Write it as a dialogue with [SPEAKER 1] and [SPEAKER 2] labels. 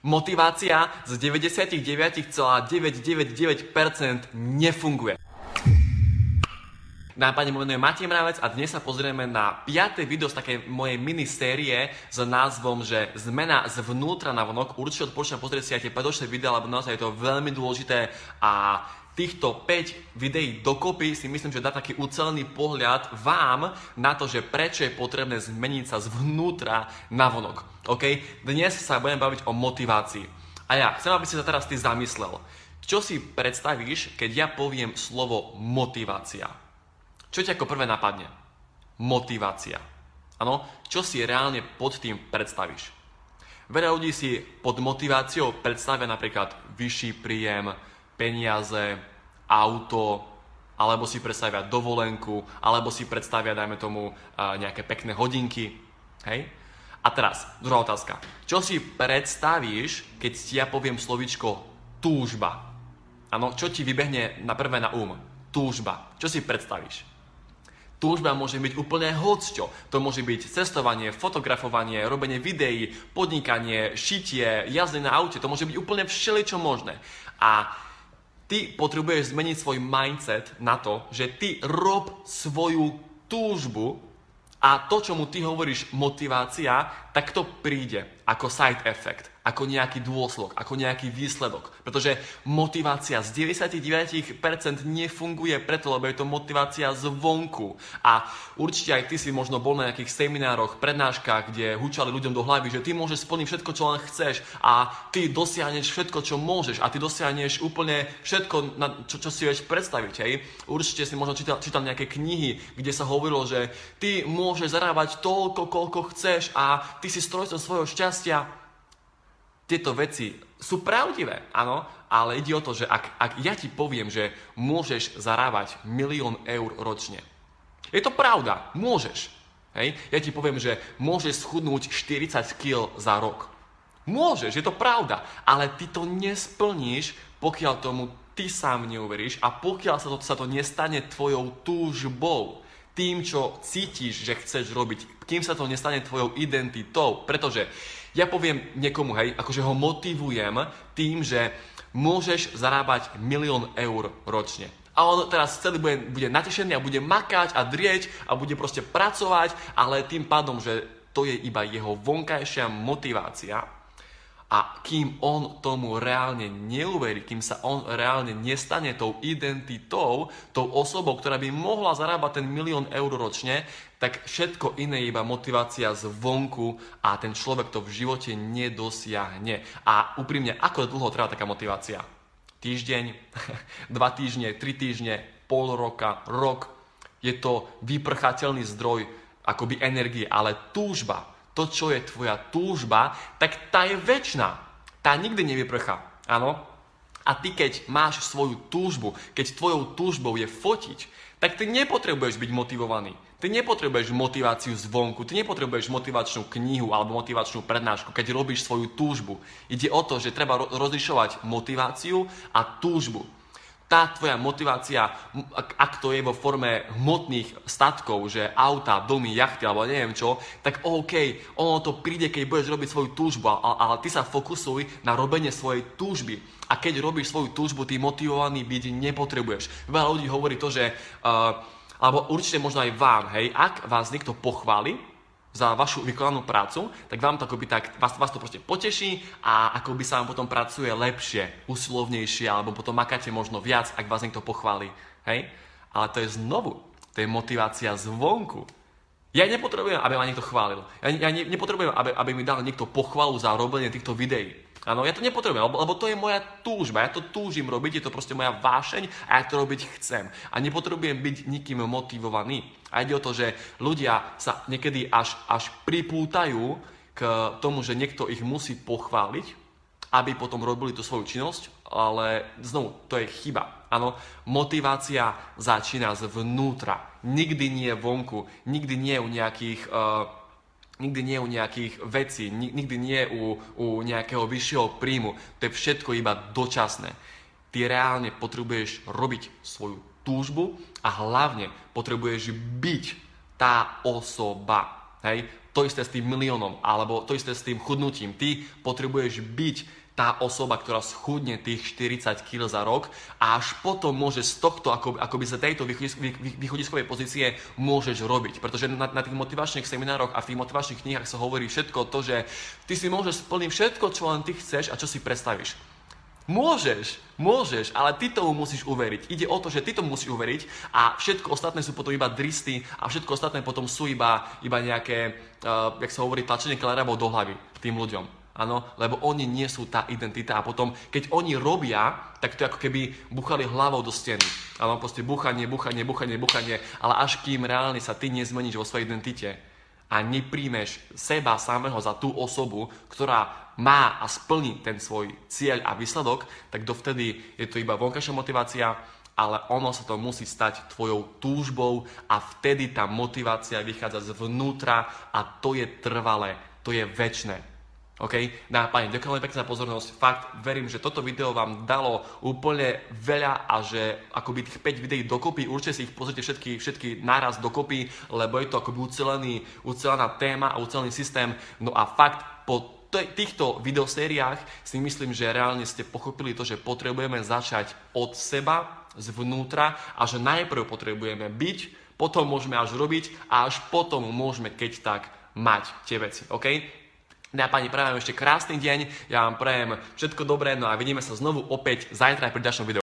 [SPEAKER 1] Motivácia z 99,999% nefunguje. Pani meno je Matej Mravec a dnes sa pozrieme na 5. video z takej mojej minisérie s názvom, že zmena zvnútra na vonok. Určite odporúčam pozrieť si aj tie predošlé videá, lebo naozaj je to veľmi dôležité a týchto 5 videí dokopy si myslím, že dá taký ucelený pohľad vám na to, že prečo je potrebné zmeniť sa zvnútra na vonok. OK? Dnes sa budem baviť o motivácii. A ja chcem, aby si sa teraz ty zamyslel. Čo si predstavíš, keď ja poviem slovo motivácia? Čo ti ako prvé napadne? Motivácia. Áno, čo si reálne pod tým predstavíš? Veľa ľudí si pod motiváciou predstavia napríklad vyšší príjem, peniaze, auto, alebo si predstavia dovolenku, alebo si predstavia, dajme tomu, nejaké pekné hodinky. Hej? A teraz, druhá otázka. Čo si predstavíš, keď ti ja poviem slovičko túžba? Áno, čo ti vybehne na prvé na um? Túžba. Čo si predstavíš? Túžba môže byť úplne hocťo. To môže byť cestovanie, fotografovanie, robenie videí, podnikanie, šitie, jazdy na aute. To môže byť úplne všeličo možné. A ty potrebuješ zmeniť svoj mindset na to, že ty rob svoju túžbu a to, čo mu ty hovoríš motivácia, tak to príde ako side effect ako nejaký dôsledok, ako nejaký výsledok. Pretože motivácia z 99% nefunguje preto, lebo je to motivácia zvonku. A určite aj ty si možno bol na nejakých seminároch, prednáškach, kde hučali ľuďom do hlavy, že ty môžeš splniť všetko, čo len chceš a ty dosiahneš všetko, čo môžeš a ty dosiahneš úplne všetko, čo, čo si vieš predstaviť. Hej? Určite si možno čítal, čítal nejaké knihy, kde sa hovorilo, že ty môžeš zarábať toľko, koľko chceš a ty si strojcom svojho šťastia tieto veci sú pravdivé, áno, ale ide o to, že ak, ak ja ti poviem, že môžeš zarábať milión eur ročne, je to pravda, môžeš. Hej? Ja ti poviem, že môžeš schudnúť 40 kg za rok. Môžeš, je to pravda, ale ty to nesplníš, pokiaľ tomu ty sám neuveríš a pokiaľ sa to, sa to nestane tvojou túžbou, tým, čo cítiš, že chceš robiť, kým sa to nestane tvojou identitou, pretože ja poviem niekomu, hej, akože ho motivujem tým, že môžeš zarábať milión eur ročne. A on teraz celý bude, bude natešený a bude makať a drieť a bude proste pracovať, ale tým pádom, že to je iba jeho vonkajšia motivácia, a kým on tomu reálne neuverí, kým sa on reálne nestane tou identitou, tou osobou, ktorá by mohla zarábať ten milión eur ročne, tak všetko iné je iba motivácia zvonku a ten človek to v živote nedosiahne. A úprimne, ako dlho trvá taká motivácia? Týždeň, dva týždne, tri týždne, pol roka, rok. Je to vyprchateľný zdroj akoby energie, ale túžba, to, čo je tvoja túžba, tak tá je väčšiná. Tá nikdy nevyprchá. Áno? A ty, keď máš svoju túžbu, keď tvojou túžbou je fotiť, tak ty nepotrebuješ byť motivovaný. Ty nepotrebuješ motiváciu zvonku, ty nepotrebuješ motivačnú knihu alebo motivačnú prednášku, keď robíš svoju túžbu. Ide o to, že treba rozlišovať motiváciu a túžbu tá tvoja motivácia, ak to je vo forme hmotných statkov, že auta, domy, jachty alebo neviem čo, tak OK, ono to príde, keď budeš robiť svoju túžbu, ale ty sa fokusuj na robenie svojej túžby. A keď robíš svoju túžbu, ty motivovaný byť nepotrebuješ. Veľa ľudí hovorí to, že, uh, alebo určite možno aj vám, hej, ak vás niekto pochváli, za vašu vykonanú prácu, tak vám to akoby tak, vás, vás to proste poteší a ako by sa vám potom pracuje lepšie, usilovnejšie, alebo potom makáte možno viac, ak vás niekto pochváli. Hej? Ale to je znovu, to je motivácia zvonku. Ja nepotrebujem, aby ma niekto chválil. Ja, ja ne, nepotrebujem, aby, aby mi dal niekto pochvalu za robenie týchto videí. Áno, ja to nepotrebujem, lebo to je moja túžba, ja to túžim robiť, je to proste moja vášeň a ja to robiť chcem. A nepotrebujem byť nikým motivovaný. A ide o to, že ľudia sa niekedy až, až pripútajú k tomu, že niekto ich musí pochváliť, aby potom robili tú svoju činnosť, ale znovu, to je chyba. Áno, motivácia začína zvnútra, nikdy nie vonku, nikdy nie u nejakých... Uh, nikdy nie u nejakých vecí, nikdy nie u, u nejakého vyššieho príjmu. To je všetko iba dočasné. Ty reálne potrebuješ robiť svoju túžbu a hlavne potrebuješ byť tá osoba. Hej? To isté s tým miliónom, alebo to isté s tým chudnutím. Ty potrebuješ byť tá osoba, ktorá schudne tých 40 kg za rok a až potom môže z tohto, ako, akoby za tejto východiskovej pozície môžeš robiť. Pretože na, na tých motivačných seminároch a v tých motivačných knihách sa hovorí všetko to, že ty si môžeš splniť všetko, čo len ty chceš a čo si predstavíš. Môžeš, môžeš, ale ty tomu musíš uveriť. Ide o to, že ty tomu musíš uveriť a všetko ostatné sú potom iba dristy a všetko ostatné potom sú iba, iba nejaké, uh, jak sa hovorí, tlačenie klarabov do hlavy tým ľuďom. Áno, lebo oni nie sú tá identita a potom, keď oni robia, tak to je ako keby buchali hlavou do steny. Áno, proste buchanie, buchanie, buchanie, buchanie, ale až kým reálne sa ty nezmeníš vo svojej identite a nepríjmeš seba samého za tú osobu, ktorá má a splní ten svoj cieľ a výsledok, tak dovtedy je to iba vonkajšia motivácia, ale ono sa to musí stať tvojou túžbou a vtedy tá motivácia vychádza zvnútra a to je trvalé, to je väčné. OK? Dá, pani, ďakujem veľmi pekne za pozornosť. Fakt, verím, že toto video vám dalo úplne veľa a že akoby tých 5 videí dokopy, určite si ich pozrite všetky, všetky naraz dokopy, lebo je to akoby ucelený, ucelená téma a ucelený systém. No a fakt, po týchto videosériách si myslím, že reálne ste pochopili to, že potrebujeme začať od seba, zvnútra a že najprv potrebujeme byť, potom môžeme až robiť a až potom môžeme keď tak mať tie veci. OK? Dámy a páni, prajem ešte krásny deň, ja vám prajem všetko dobré, no a vidíme sa znovu opäť zajtra pri ďalšom videu.